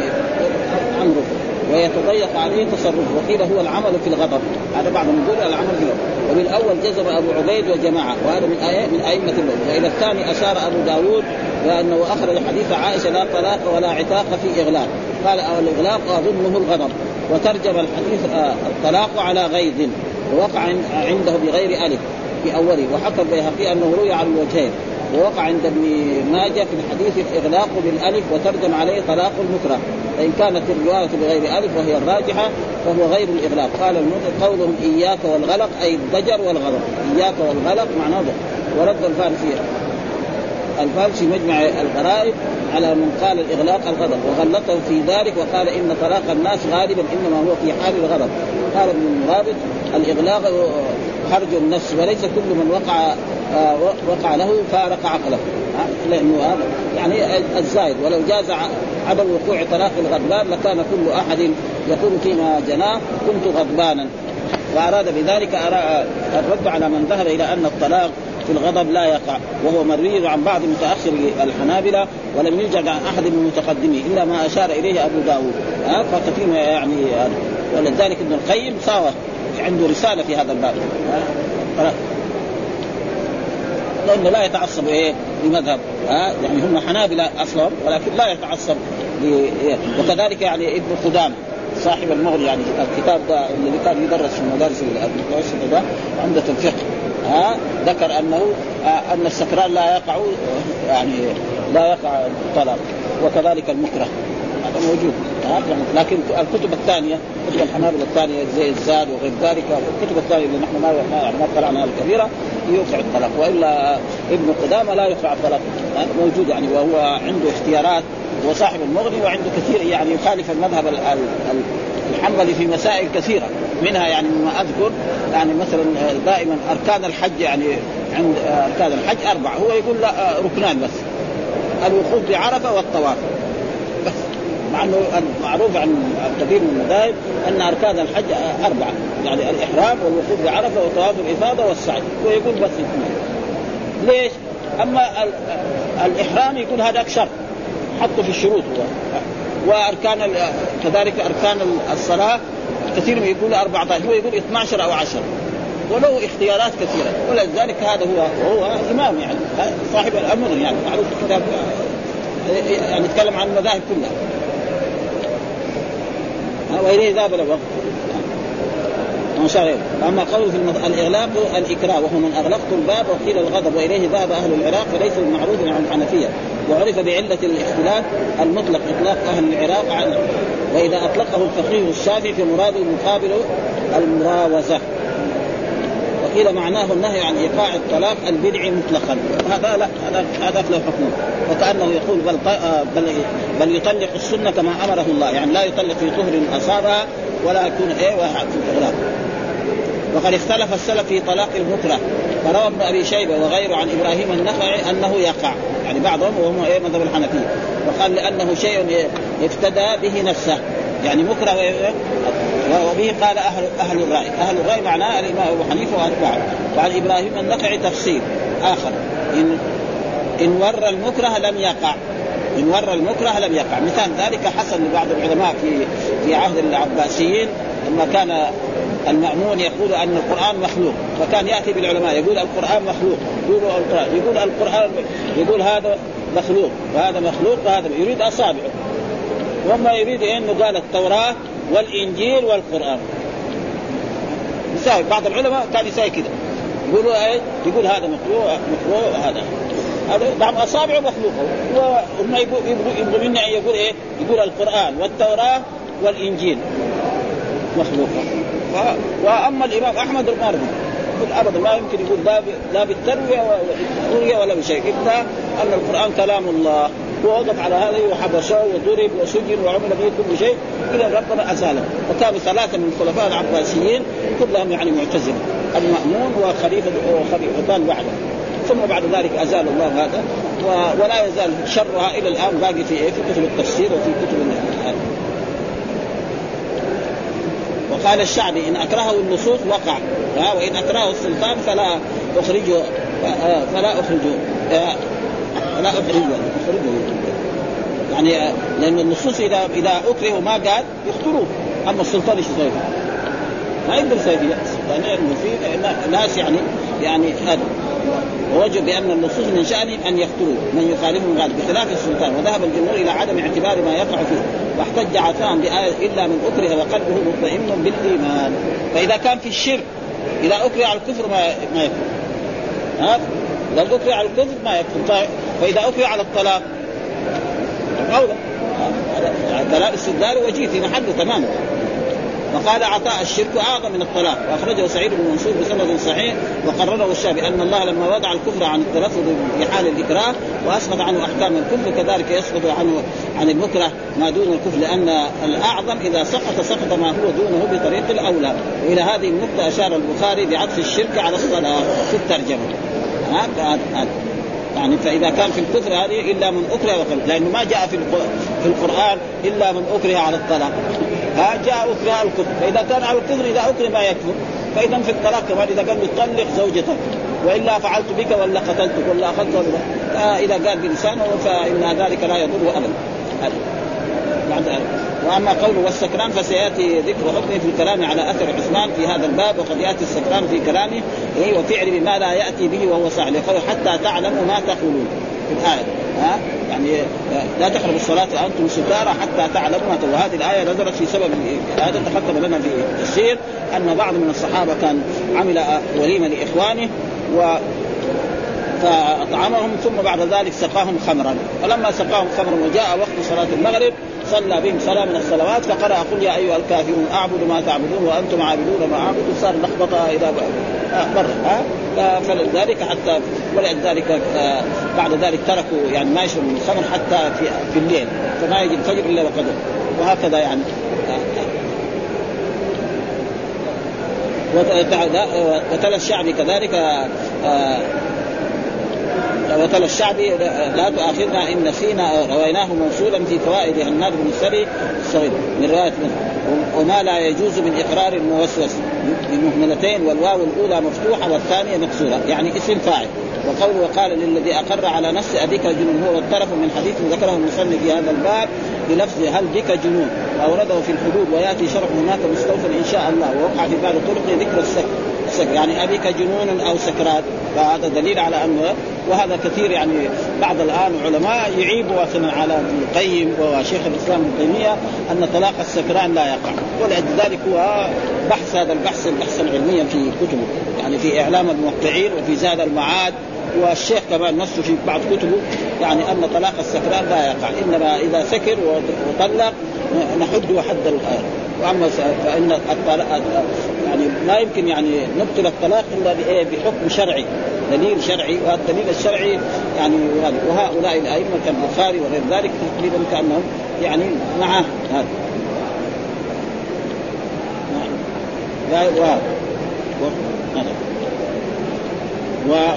Speaker 2: أمره. ويتضيق عليه تصرف وقيل هو العمل في الغضب. هذا بعض يقول العمل في الغضب. وبالاول جزم أبو عبيد وجماعة. وهذا من آية من أئمة اللغة وإلى الثاني أشار أبو داود لأنه أخرج حديث عائشة لا طلاق ولا عتاق في إغلاق. قال الإغلاق أظنه الغضب. وترجم الحديث الطلاق على غيظ. ووقع عنده بغير ألف في أوله. وحكى البيهقي أنه روي على الوجهين ووقع عند ابن ماجه في الحديث الإغلاق بالألف وترجم عليه طلاق المكره فإن كانت الرواية بغير ألف وهي الراجحة فهو غير الإغلاق. قال قولهم إياك والغلق أي الضجر والغلق إياك والغلق معناه ورد الفارسي الفارسي مجمع الغرائب على من قال الإغلاق الغضب. وغلطه في ذلك وقال إن طلاق الناس غالبا إنما هو في حال الغضب. قال ابن المرابط الإغلاق حرج النفس وليس كل من وقع آه وقع له فارق عقله. لأنه هذا. يعني الزايد ولو جاز عدم وقوع طلاق الغضبان لكان كل أحد يقول فيما جناه كنت غضبانا وأراد بذلك الرد على من ذهب إلى أن الطلاق في الغضب لا يقع وهو مروي عن بعض متأخر الحنابلة ولم يوجد عن أحد من المتقدمين إلا ما أشار إليه أبو داود. ها فكثير يعني ولذلك ابن القيم صار عنده رسالة في هذا الباب. لأنه لا يتعصب إيه لمذهب ها؟ يعني هم حنابلة أصلا ولكن لا يتعصب وكذلك يعني ابن قدامة صاحب المغني يعني الكتاب ده الذي كان يدرس في المدارس المتوسطة ده عمده الفقه ها؟ ذكر أنه آه أن السكران لا يقع يعني لا يقع الطلاق وكذلك المكره هذا موجود. لكن الكتب الثانية كتب الحنابلة الثانية زي الزاد وغير ذلك الكتب الثانية اللي نحن ما ما اطلعنا الكبيره يوقع الطلاق. وإلا ابن قدامة لا يوقع الطلاق. موجود يعني وهو عنده اختيارات هو صاحب المغني وعنده كثير يعني يخالف المذهب الحنبلي في مسائل كثيرة. منها يعني مما أذكر يعني مثلا دائما أركان الحج يعني عند أركان الحج أربعة. هو يقول لا ركنان بس. الوقوف بعرفة والطواف. مع إنه معروف عن كثير من المذاهب أن أركان الحج أربعة يعني الإحرام والوقوف بعرفة وطواف الإفاضة والسعي ويقول بس اثنين ليش؟ أما الإحرام يكون هذاك شرط حطه في الشروط هو. وأركان كذلك أركان الصلاة كثير من يقول 14 هو يقول 12 أو 10 وله اختيارات كثيرة. ولذلك هذا هو هو إمام يعني صاحب الأمر يعني معروف الكتاب يعني يتكلم عن المذاهب كلها. واليه ذهب الوقت. أما قوله في المض... الإغلاق الإكراه وهو من أغلقت الباب وقيل الغضب وإليه ذهب أهل العراق فليس المعروف عن الحنفية. وعرف بعلة الاختلاف المطلق إطلاق أهل العراق عنه وإذا أطلقه الفقيه الشافعي فمراده مقابل المراوزة. وقيل معناه النهي عن إيقاع الطلاق البدعي مطلقا. هذا لا هذا هذا له حكم. وكأنه يقول بل بل بل يطلق السنة كما أمره الله. يعني لا يطلق في طهر اصابها ولا يكون إيه في الاغلاق وقد اختلف السلف في طلاق المكره فروى ابن أبي شيبة وغيره عن إبراهيم النخعي أنه يقع. يعني بعضهم وهم إيه مذهب الحنفية. وقال لأنه شيء افتدى به نفسه. يعني مكره وبه قال أهل أهل الراي، أهل الراي معناه الامام ابو حنيفة واتباعه، وعن إبراهيم النخعي تفسير آخر. ان إن ور المكره لم يقع. إن ورى المكره لم يقع. مثال ذلك حصل لبعض العلماء في في عهد العباسيين. لما كان المأمون يقول أن القرآن مخلوق. فكان يأتي بالعلماء. يقول القرآن مخلوق. يقول القرآن يقول القرآن يقول هذا مخلوق. وهذا مخلوق وهذا يريد أصابعه. وما يريد إنه قال التوراة والإنجيل والقرآن. يساوي بعض العلماء كان يساوي كذا. يقولوا إيه؟ يقول هذا مخلوق مخلوق هذا هذا بعض أصابعه مخلوقة. وهم يبغوا مني أن يقول إيه؟ يقول القرآن والتوراة والإنجيل مخلوقة. وأما الإمام أحمد ما يقول أبدا ما يمكن يقول لا لا بالتروية ولا بشيء إلا أن القرآن كلام الله. ووقف على هذا وحبسه وضرب وسجن وعمل به كل شيء إلى ربنا ازاله وكانوا ثلاثة من الخلفاء العباسيين كلهم يعني معتزلة. المأمون وخليفة وخليفتان بعده. ثم بعد ذلك أزال الله هذا. ولا يزال شرها إلى الآن باقي في في كتب التفسير وفي كتب هذا وقال الشعبي إن أكرهه النصوص وقع. وإن أكرهه السلطان فلا أخرجه. فلا أخرجه. فلا أخرجه. اخرجه يعني لأن النصوص إذا إذا أكرهوا ما قال يقتلوه أما السلطان إيش يسوي؟ ما يقدر يسوي يعني في ناس يعني يعني هذا. ووجب بأن النصوص من شانهم أن يقتلوا من يخالفهم غالب بخلاف السلطان. وذهب الجمهور إلى عدم اعتبار ما يقع فيه. واحتج عثمان بآية إلا من أكره وقلبه مطمئن بالإيمان. فإذا كان في الشرك إذا أكره على الكفر ما ما يكفر ها؟ لو اكره على الكفر ما يكفر طيب فإذا اكره على الطلاق اولى دلال استدلال وجيه في محله تماما وقال عطاء الشرك أعظم من الطلاق. وأخرجه سعيد بن منصور بسند صحيح وقرره الشافعي أن الله لما وضع الكفر عن التلفظ بحال الإكراه وأسقط عنه أحكام الكفر كذلك يسقط عنه عن المكره ما دون الكفر لأن الأعظم إذا سقط سقط ما هو دونه بطريق الأولى. وإلى هذه النقطة أشار البخاري بعطف الشرك على الصلاة في الترجمة. يعني فإذا كان في الكفر هذه إلا من أكره وقلب لأنه ما جاء في في القرآن إلا من أكره على الطلاق. ها جاء أكره على الكفر. فإذا كان على الكفر إذا أكره ما يكفر. فإذا في الطلاق كمان إذا قال طلق زوجتك وإلا فعلت بك ولا قتلتك ولا أخذت ولا إذا قال بلسانه فإن ذلك لا يضر ابدا. بعد وأما قوله والسكران فسيأتي ذكر حكمه في الكلام على أثر عثمان في هذا الباب وقد يأتي السكران في كلامه إيه وفعل بما لا يأتي به وهو يقول حتى تعلموا ما تقولون. في الآية ها؟ يعني لا تقربوا الصلاة وأنتم سكارى حتى تعلموا ما وهذه الآية نزلت في سبب هذا تقدم لنا في التفسير أن بعض من الصحابة كان عمل وليمة لإخوانه و فأطعمهم ثم بعد ذلك سقاهم خمرا. فلما سقاهم خمرا وجاء وقت صلاة المغرب صلى بهم صلاة من الصلوات فقرأ قل يا أيها الكافرون أعبد ما تعبدون وأنتم عابدون ما أعبد صار لخبطة إلى مر ها؟ فلذلك حتى ولذلك آه، بعد ذلك تركوا يعني ما يشربوا الخمر حتى في في الليل فما يجي الفجر إلا وقد وهكذا يعني. وتلا الشعبي كذلك آه، وتلا الشعبي لا تؤاخذنا إن نسينا رويناه موصولا في فوائد هناد بن السري الصغير من رواية وما لا يجوز من إقرار الموسوس. بمهملتين والواو الأولى مفتوحة والثانية مكسورة. يعني اسم فاعل. وقوله وقال للذي أقر على نفس أبيك جنون هو الطرف من حديث ذكره المصنف في هذا الباب بلفظ هل بك جنون؟ أورده في الحدود. ويأتي شرح هناك مستوفى إن شاء الله. ووقع في بعض الطرق ذكر السكر. يعني أبيك جنون أو سكرات فهذا دليل على أنه وهذا كثير يعني بعض الآن علماء يعيبوا مثلا على ابن القيم وشيخ الإسلام ابن تيمية أن طلاق السكران لا يقع. ولذلك هو بحث هذا البحث بحثا علميا في كتبه. يعني في إعلام الموقعين وفي زاد المعاد والشيخ كمان نصه في بعض كتبه يعني أن طلاق السكران لا يقع. إنما إذا سكر وطلق نحد حد واما فإن الطلاق يعني ما يمكن يعني نبطل الطلاق إلا بحكم شرعي. دليل شرعي والدليل الشرعي يعني وهؤلاء الأئمة كالبخاري وغير ذلك تقريبا كأنهم يعني مع هذا. نعم.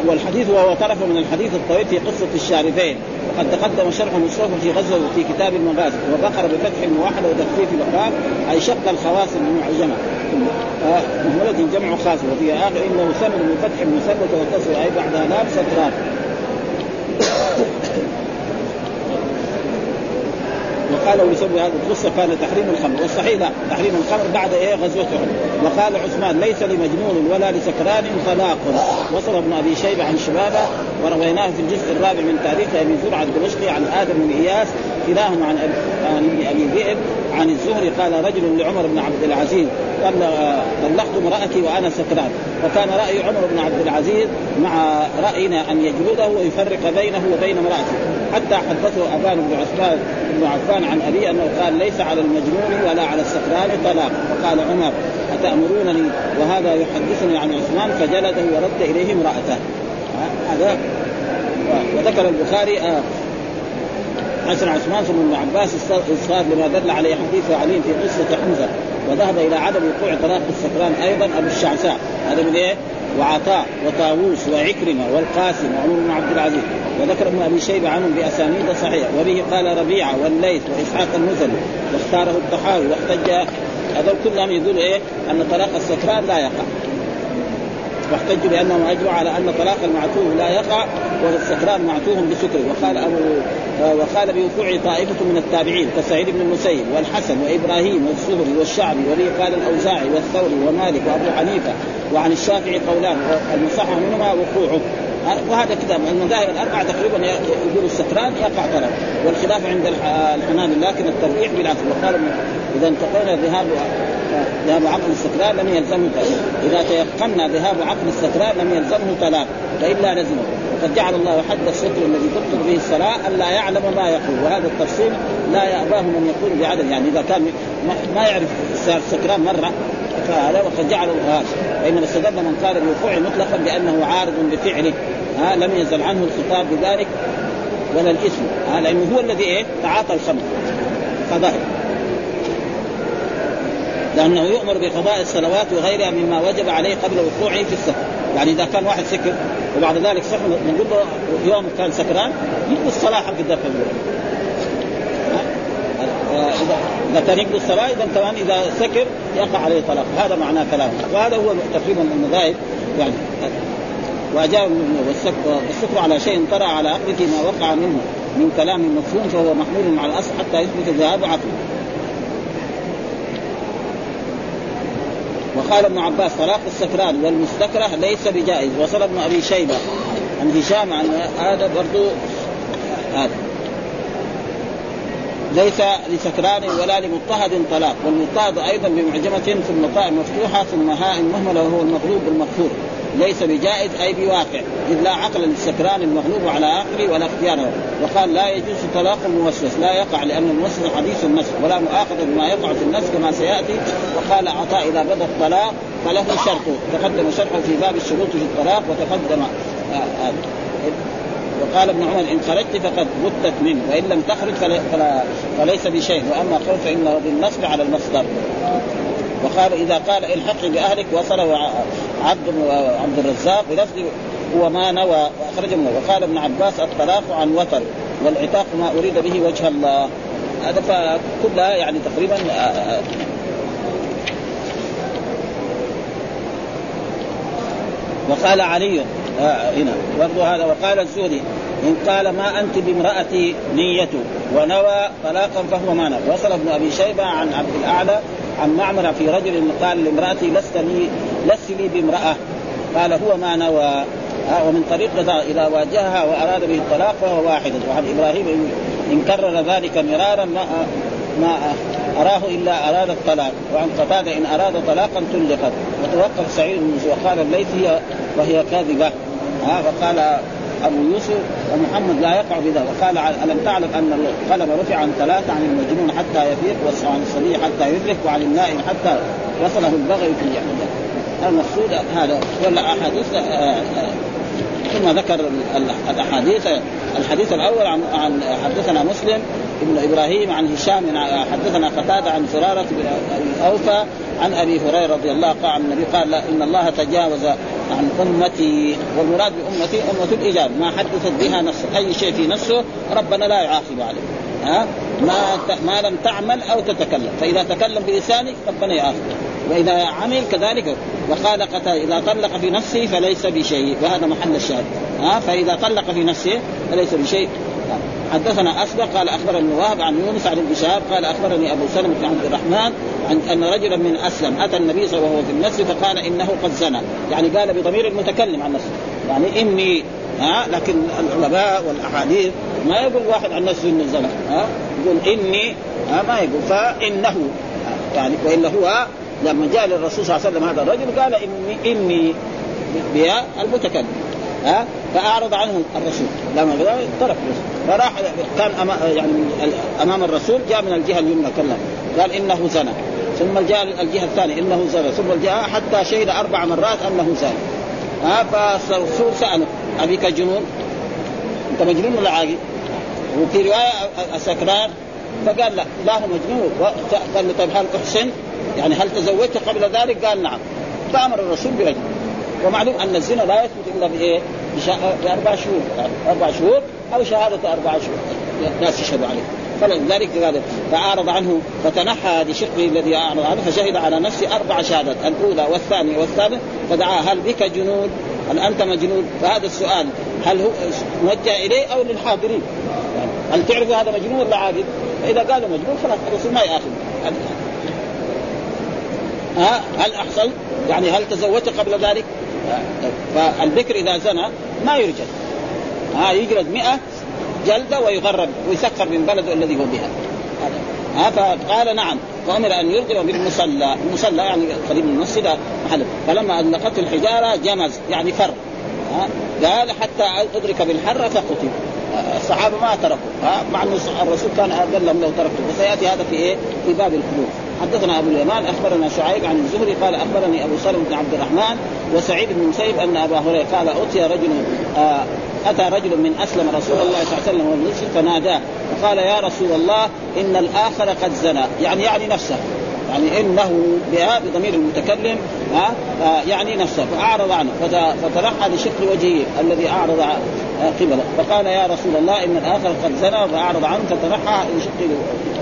Speaker 2: والحديث وهو طرف من الحديث الطويل في قصة الشارفين وقد تقدم شرح مصطفى في غزوة في كتاب المغازي وذكر بفتح واحد وتخفيف الاقرار أي شق الخواصم المعجمة. مهملة جمع خاص وفي آخر إنه ثمن من فتح مثبت وكسر أي بعد لام ستران وقال بسبب هذه القصة كان تحريم الخمر والصحيح لا تحريم الخمر بعد إيه؟ غزوة أحد. وقال عثمان ليس لمجنون ولا لسكران طلاق وصل ابن أبي شيبة عن شبابه ورويناه في الجزء الرابع من تاريخ أبي زرعه الدمشقي عن آدم بن إياس كلاهما عن ابن أبي ذئب عن الزهري قال رجل لعمر بن عبد العزيز قال طلقت امرأتي وأنا سكران فكان رأي عمر بن عبد العزيز مع رأينا أن يجلده ويفرق بينه وبين امرأته حتى حدثه أبان بن عثمان بن عفان عن أبي أنه قال ليس على المجنون ولا على السكران طلاق. فقال عمر أتأمرونني؟ وهذا يحدثني عن عثمان فجلده ورد إليه امرأته. هذا. وذكر البخاري آه حسن عثمان ثم ابن عباس اصرار لما دل عليه حديث علي في قصة حمزة وذهب إلى عدم وقوع طلاق السكران أيضا أبو الشعثاء. هذا من إيه؟ وعطاء وطاووس وعكرمة والقاسم وعمر بن عبد العزيز. وذكر ابن أبي شيبة عنهم بأسانيد صحيحة. وبه قال ربيعة والليث وإسحاق المزني واختاره الطحاوي واحتج هذول كلهم يقولوا إيه؟ أن طلاق السكران لا يقع. واحتجوا بانهم اجمعوا على أن طلاق المعتوه لا يقع والسكران معتوه بسكره وقال ابو وقال بوقوع طائفة من التابعين كسعيد بن المسيب والحسن وإبراهيم والزهري والشعبي وبه قال الأوزاعي والثوري ومالك وأبو حنيفة وعن الشافعي قولان. المصح منهما وقوعه. وهذا كذا المذاهب الأربعة تقريبا يقول السكران يقع طلب والخلاف عند الحنابلة لكن الترجيح بالعكس وقال إذا تيقنا ذهاب ذهاب عقل السكران لم يلزمه طلاق. إذا تيقنا ذهاب عقل السكران لم يلزمه طلاق فإلا لزمه وقد جعل الله حد السكر الذي تبطل به الصلاة ألا يعلم ما يقول. وهذا التفصيل لا يأباه من يقول بعدد يعني إذا كان ما يعرف السكران مرة فهذا وقد جعل هذا فانما استدل من قال الوقوع مطلقا بأنه عارض بفعله. ها لم يزل عنه الخطاب بذلك ولا الإثم. ها لأنه هو الذي إيه؟ تعاطى الخمر. فظهر. لأنه يؤمر بقضاء الصلوات وغيرها مما وجب عليه قبل وقوعه في السكر يعني إذا كان واحد سكر وبعد ذلك صح نقول له يوم كان سكران يقضي الصلاة حق الدفع. اذا إذا كان يقضي الصلاة إذا كمان إذا سكر يقع عليه طلاق هذا معناه كلامه. وهذا هو تقريبا المذاهب يعني وأجاب والسكر على شيء طرأ على عقله ما وقع منه من كلام مفهوم فهو محمول على الأصل حتى يثبت ذهاب عقله وقال ابن عباس طلاق السكران والمستكره ليس بجائز. وصل ابن أبي شيبة عن هشام عن هذا برضو هذا. ليس لسكران ولا لمضطهد طلاق والمضطهد أيضا بمعجمة ثم طاء مفتوحة ثم هاء مهملة وهو المغلوب المغفور ليس بجائز أي بواقع إذ لا عقل للسكران المغلوب على عقله ولا اختياره. وقال لا يجوز طلاق الموسوس لا يقع لأن الموسوس حديث النفس ولا مؤاخذة بما يقع في النفس كما سيأتي. وقال عطاء إذا بدا الطلاق فله شرطه تقدم شرحه في باب الشروط في الطلاق وتقدم. وقال ابن عمر إن خرجت فقد بتت منه وإن لم تخرج فلا فليس بشيء وأما قول فانه بالنصب على المصدر. وقال إذا قال الحق بأهلك وصله عبد عبد الرزاق بلفظ هو ما نوى واخرجه منه. وقال ابن عباس الطلاق عن وتر والعتاق ما أريد به وجه الله. هذا فكلها يعني تقريبا وقال علي هنا. برضو هذا وقال الزهري إن قال ما أنت بامرأتي نيته ونوى طلاقا فهو ما نوى. وصل ابن أبي شيبة عن عبد الأعلى عن معمر في رجل قال لامرأتي لست لي لست لي بامرأة. قال هو ما نوى. ومن طريق إذا واجهها وأراد به الطلاق فهو واحد. وعن إبراهيم إن كرر ذلك مرارا ما ما أراه إلا أراد الطلاق. وعن قتادة إن أراد طلاقا طلقت وتوقف سعيد بن وقال الليث هي وهي كاذبة. ها فقال أبو يوسف ومحمد لا يقع بذا وقال ألم تعلم أن القلم رفع عن ثلاثة عن المجنون حتى يفيق وعن الصبي حتى يدرك وعن النائم حتى وصله البغي في يعني المقصود هذا والاحاديث ثم ذكر الأحاديث الحديث الأول عن حدثنا مسلم ابن إبراهيم عن هشام حدثنا قتادة عن فرارة بن أوفى عن أبي هريرة رضي الله عن النبي قال إن الله تجاوز عن أمتي والمراد بأمتي أمة الاجابه ما حدثت بها نفسه أي شيء في نفسه ربنا لا يعاقب عليه. ها؟ ما ما لم تعمل أو تتكلم. فإذا تكلم بلسانه ربنا يعاقب وإذا عمل كذلك وقال إذا طلق في نفسه فليس بشيء وهذا محل الشاهد. ها؟ فإذا طلق في نفسه فليس بشيء. حدثنا أسبق قال أخبرني وهب عن يونس عن ابن شهاب قال أخبرني أبو سلمة بن عبد الرحمن عن أن رجلا من أسلم أتى النبي صلى الله عليه وسلم وهو في المسجد فقال إنه قد زنى. يعني قال بضمير المتكلم عن نفسه. يعني إني ها لكن العلماء والأحاديث ما يقول واحد عن نفسه إنه زنى. ها يقول إني ها ما يقول. فإنه يعني والا هو لما جاء للرسول صلى الله عليه وسلم هذا الرجل قال إني إني بها المتكلم. ها فأعرض عنه الرسول. لما ترك فراح كان أما يعني أمام الرسول جاء من الجهة اليمنى كلم. قال إنه زنى. ثم جاء الجهة الثانية إنه زنى. ثم جاء حتى شهد أربع مرات أنه زنى. ها فالرسول سأله أبيك جنون؟ أنت مجنون ولا عاقل؟ وفي رواية سكران فقال لا لا هو مجنون. قال له طيب هل احسن؟ يعني هل تزوجت قبل ذلك؟ قال نعم. فأمر الرسول برجل. ومعلوم أن الزنا لا يثبت إلا بإيه؟ بأربع شهور أربع شهور أو شهادة أربع شهور ناس يشهدوا عليه فلذلك قال فأعرض عنه فتنحى لشقه الذي أعرض عنه فشهد على نفسه أربع شهادات الأولى والثانية والثالثة فدعا هل بك جنون؟ هل أنت مجنون؟ فهذا السؤال هل هو موجه إليه أو للحاضرين؟ هل تعرف هذا مجنون ولا عاقل؟ فإذا قالوا مجنون خلاص الرسول ما يأخذ ها هل أحصل؟ يعني هل تزوجت قبل ذلك؟ فالبكر إذا زنى ما يرجل ها يجلد 100 جلدة ويغرب ويسخر من بلده الذي هو بها. ها فقال نعم فأمر أن يرجم بالمصلى، المصلى يعني قريب من المسجد محل. فلما اطلقته الحجارة جمز يعني فر. ها قال حتى أدرك بالحره فقتل. الصحابة ما تركوا. مع أن الرسول كان قال لهم لو تركتم وسياتي هذا في إيه؟ في باب الحدود. حدثنا أبو اليمان أخبرنا شعيب عن الزهري قال أخبرني أبو سلمة بن عبد الرحمن وسعيد بن المسيب أن أبا هريرة قال اتي رجل آه أتى رجل من أسلم رسول الله صلى الله عليه وسلم والمسجد فناداه فقال يا رسول الله إن الآخر قد زنى. يعني يعني نفسه. يعني إنه بها بضمير المتكلم ها آه يعني نفسه. فأعرض عنه فتنحى لشق وجهه الذي أعرض قبله. فقال يا رسول الله إن الآخر قد زنى. فأعرض عنه فتنحى لشق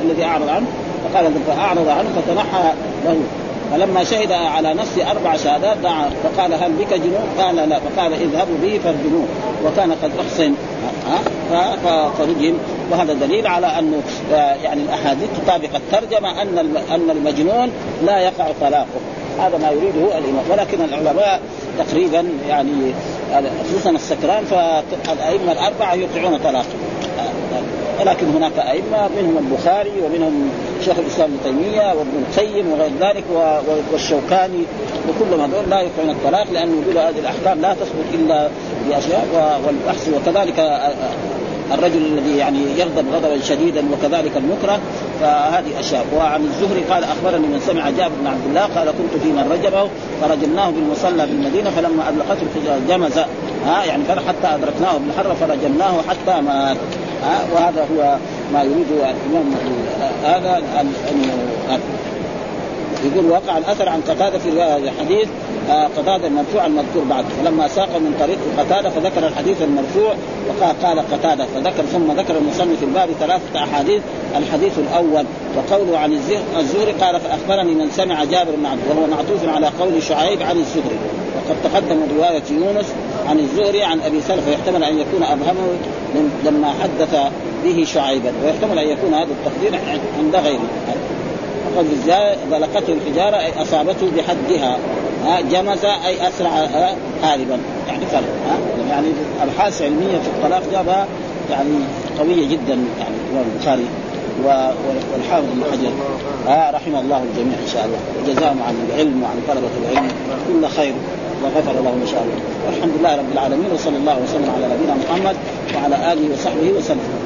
Speaker 2: الذي أعرض عنه. فقال فاعرض عنه فتنحى له. فلما شهد على نفسه أربع شهادات دعا فقال هل بك جنون؟ قال لا. فقال اذهبوا به فارجموه. وكان قد أحسن. فرجم. وهذا دليل على انه يعني الأحاديث تطابق الترجمة أن أن المجنون لا يقع طلاقه. هذا ما يريده الإمام. ولكن العلماء تقريبا يعني خصوصا السكران فالأئمة الأربعة يوقعون طلاقه. ولكن هناك أئمة منهم البخاري ومنهم شيخ الإسلام ابن تيمية وابن القيم وغير ذلك والشوكاني وكل هذول لا يقعون الطلاق لأنه يقول هذه الأحكام لا تثبت إلا بأشياء والبحث. وكذلك الرجل الذي يعني يغضب غضبا شديدا وكذلك المكره فهذه أشياء. وعن الزهري قال أخبرني من سمع جابر بن عبد الله قال كنت في من رجبه فرجمناه بالمصلى بالمدينة فلما ادلقته الحجاره جمز ها يعني حتى أدركناه بالحر فرجمناه حتى مات. وهذا هو ما يريده الإمام هذا انه يقول وقع الأثر عن قتادة في رواية الحديث آه قتادة المرفوع المذكور بعد. فلما ساق من طريق قتادة فذكر الحديث المرفوع وقال قال قتادة فذكر ثم ذكر المصنف في الباب ثلاثة أحاديث الحديث الأول وقوله عن الزهري قال فأخبرني من سمع جابر بن عبد وهو معطوف على قول شعيب عن الزهري. وقد تقدم رواية يونس عن الزهري عن أبي سلف ويحتمل أن يكون أبهمه لما حدث به شعيبا ويحتمل أن يكون هذا التقدير عند غيره. قد ذلقته الحجارة أي أصابته بحدها ها جمز أي اسرع هاربا يعني فرق يعني ابحاث علميه في الطلاق جابها يعني قوية جدا يعني البخاري والحافظ ابن حجر. آه رحم الله الجميع إن شاء الله. وجزاهم عن العلم وعن طلبة العلم. كل خير. وغفر لهم إن شاء الله. والحمد لله رب العالمين وصلى الله وسلم على نبينا محمد وعلى آله وصحبه وسلم.